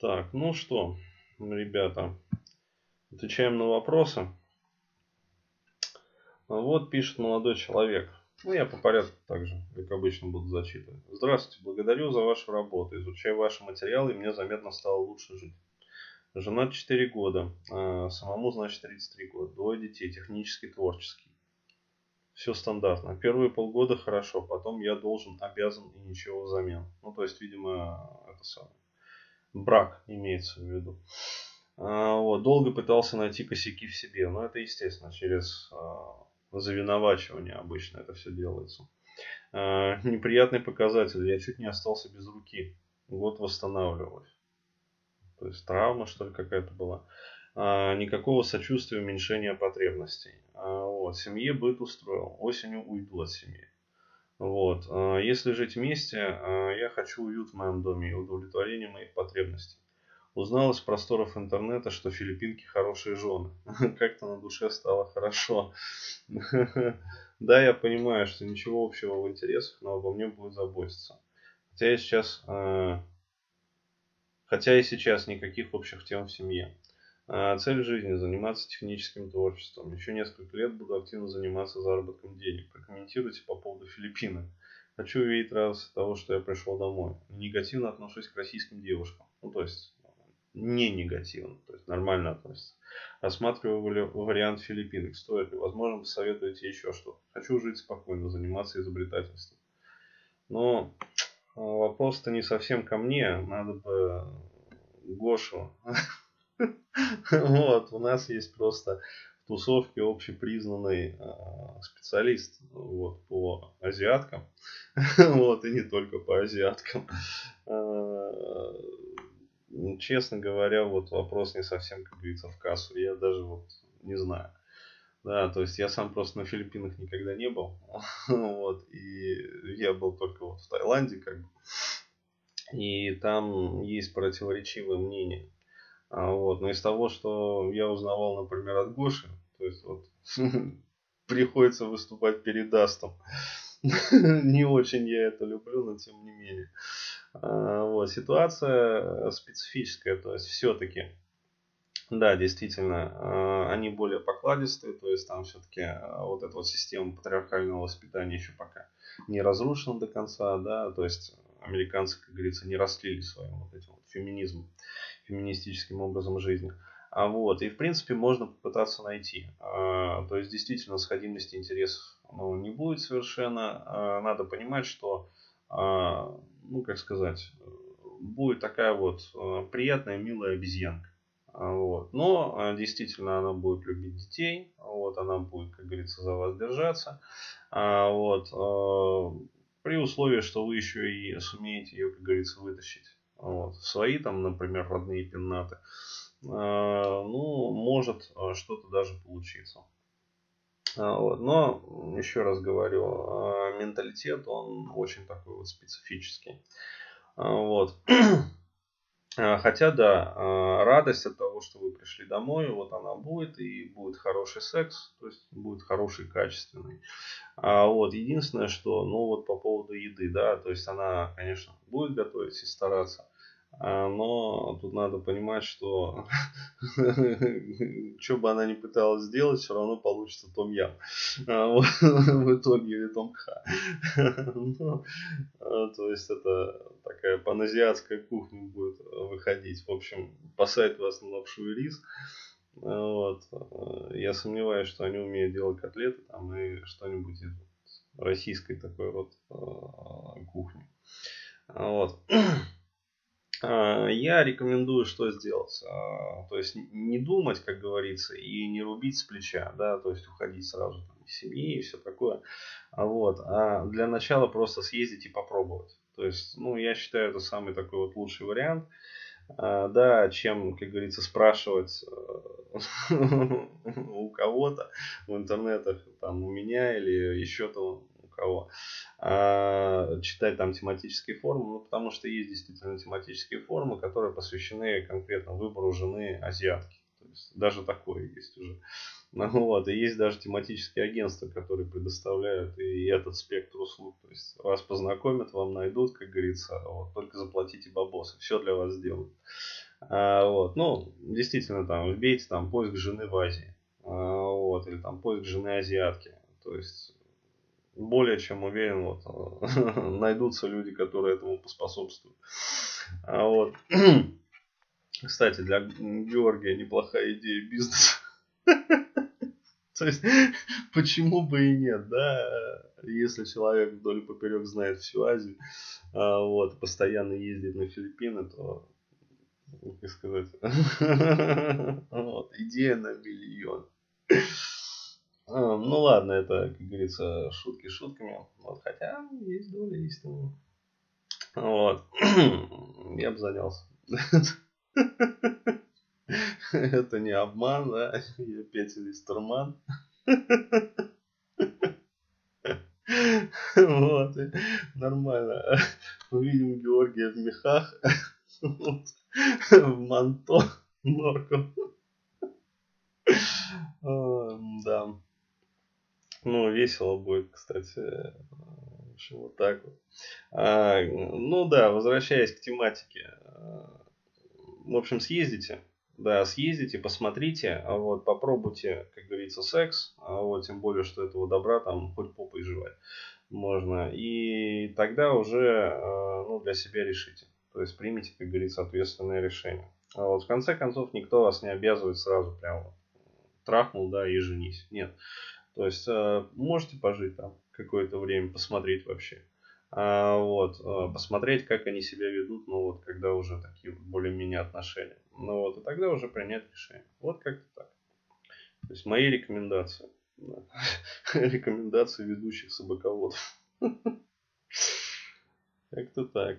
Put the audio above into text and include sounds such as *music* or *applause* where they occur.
Так, ну что, ребята, отвечаем на вопросы. Вот пишет молодой человек. Ну, я по порядку также, как обычно, буду зачитывать. Здравствуйте, благодарю за вашу работу. Изучая ваши материалы, мне заметно стало лучше жить. Жена 4 года, а самому, значит, 33 года. Двое детей, технический, творческий. Все стандартно. Первые полгода хорошо, потом я должен, обязан и ничего взамен. Ну, то есть, видимо, это самое. Брак имеется в виду. А, вот, долго пытался найти косяки в себе, но это, естественно, через а, завиновачивание обычно это все делается. А, неприятный показатель. Я чуть не остался без руки. Год восстанавливалась. То есть травма, что ли, какая-то была. Никакого сочувствия, уменьшения потребностей. Вот. Семье быт устроил. Осенью уйду от семьи. Вот. А, если жить вместе, а, я хочу уют в моем доме и удовлетворение моих потребностей. Узнал из просторов интернета, что филиппинки хорошие жены. *laughs* Как-то на душе стало хорошо. *laughs* Да, я понимаю, что ничего общего в интересах, но обо мне будет заботиться. Хотя я сейчас... А, хотя и сейчас никаких общих тем в семье. А, цель жизни – заниматься техническим творчеством. Еще несколько лет буду активно заниматься заработком денег. Прокомментируйте по поводу Филиппинок. Хочу увидеть от того, что я пришел домой. Негативно отношусь к российским девушкам. Ну, то есть, не негативно, то есть нормально относится. Рассматриваю вариант Филиппинок. Стоит ли? Возможно, посоветуете еще что-то. Хочу жить спокойно, заниматься изобретательством. Но а, вопрос-то не совсем ко мне. Надо бы Гошу. Вот, у нас есть просто в тусовке общепризнанный а, специалист вот, по азиаткам. *laughs* Вот, и не только по азиаткам а, честно говоря, вот вопрос не совсем, как говорится, в кассу. Я даже вот не знаю. Да, то есть я сам просто на Филиппинах никогда не был. *laughs* вот, и я был только вот в Таиланде, как бы. И там есть противоречивые мнения. А, вот, но из того, что я узнавал, например, от Гоши, то есть вот *laughs* приходится выступать перед Астом. *laughs* не очень я это люблю, но тем не менее. А, вот, ситуация специфическая, то есть все-таки, да, действительно, а, они более покладистые, то есть там все-таки вот эта вот система патриархального воспитания еще пока не разрушена до конца, да, то есть американцы, как говорится, не растлили своим вот этим вот феминизмом, феминистическим образом жизни. А вот, и в принципе можно попытаться найти. А, то есть действительно сходимости интересов ну, не будет совершенно. А, надо понимать, что а, ну, как сказать, будет такая вот приятная, милая обезьянка. Вот. Но действительно она будет любить детей, вот, она будет, как говорится, за вас держаться. Вот, при условии, что вы еще и сумеете ее, как говорится, вытащить. Вот, свои там, например, родные пенаты. Ну, может э, что-то даже получиться. А, вот. Но, еще раз говорю, а, менталитет, он очень такой вот специфический. А, вот. *clears throat* Хотя, да, радость от того, что вы пришли домой, вот она будет, и будет хороший секс, то есть будет хороший, качественный. А вот единственное, что, ну вот по поводу еды, да, то есть она, конечно, будет готовить и стараться, а, но тут надо понимать, что *laughs* что бы она ни пыталась сделать, все равно получится том ям. А, *laughs* в итоге или том ха. *laughs* Ну, то есть это такая паназиатская кухня будет выходить. В общем, посадить вас на лапшу и рис. Вот. Я сомневаюсь, что они умеют делать котлеты там и что-нибудь из российской такой вот кухни. Вот. *clears throat* Я рекомендую что сделать. То есть не думать, как говорится, и не рубить с плеча, да, то есть уходить сразу там, из семьи и все такое. Вот, а для начала просто съездить и попробовать. То есть, ну, я считаю, это самый такой вот лучший вариант. Да, чем, как говорится, спрашивать э, *laughs* у кого-то в интернетах, там, у меня или еще то кого, а, читать там тематические форумы, ну, потому что есть действительно тематические форумы, которые посвящены конкретно выбору жены азиатки. То есть, даже такое есть уже. *laughs* Ну, вот, и есть даже тематические агентства, которые предоставляют и этот спектр услуг. То есть вас познакомят, вам найдут, как говорится, вот, только заплатите бабосы, все для вас сделают. А, вот, ну, действительно, там, вбейте там поиск жены в Азии. А, вот, или там поиск жены азиатки. То есть, более чем уверен, вот, *laughs* найдутся люди, которые этому поспособствуют. А вот, *clears throat* кстати, для Георгия неплохая идея бизнеса. *laughs* То есть, *laughs* почему бы и нет, да, если человек вдоль и поперек знает всю Азию, а, вот, постоянно ездит на Филиппины, то, как сказать, *laughs* вот, идея на миллион. А, ну ладно, это, как говорится, шутки шутками. Вот, хотя есть доля истины. Вот. *clears throat* Я бы занялся. *laughs* *laughs* Это не обман, да? Я Петя Листерман. *laughs* Вот, нормально. Увидим Георгия в мехах, в манто, норку. Да. Ну, весело будет, кстати. В общем, вот так вот. А, ну да, возвращаясь к тематике. В общем, съездите да, съездите, посмотрите, а вот попробуйте, как говорится, секс, а вот тем более, что этого добра там хоть попой жевать можно, и тогда уже э, ну, для себя решите. То есть примите, как говорится, ответственное решение. А вот в конце концов никто вас не обязывает сразу прям вот трахнул, да, и женись. Нет. То есть можете пожить там какое-то время, посмотреть вообще. А, вот, э, посмотреть, как они себя ведут, ну вот, когда уже такие более-менее отношения. Ну вот, и тогда уже принять решение. Вот как-то так. То есть мои рекомендации. Да. *laughs* Рекомендации ведущих собаководов. *laughs* Как-то так.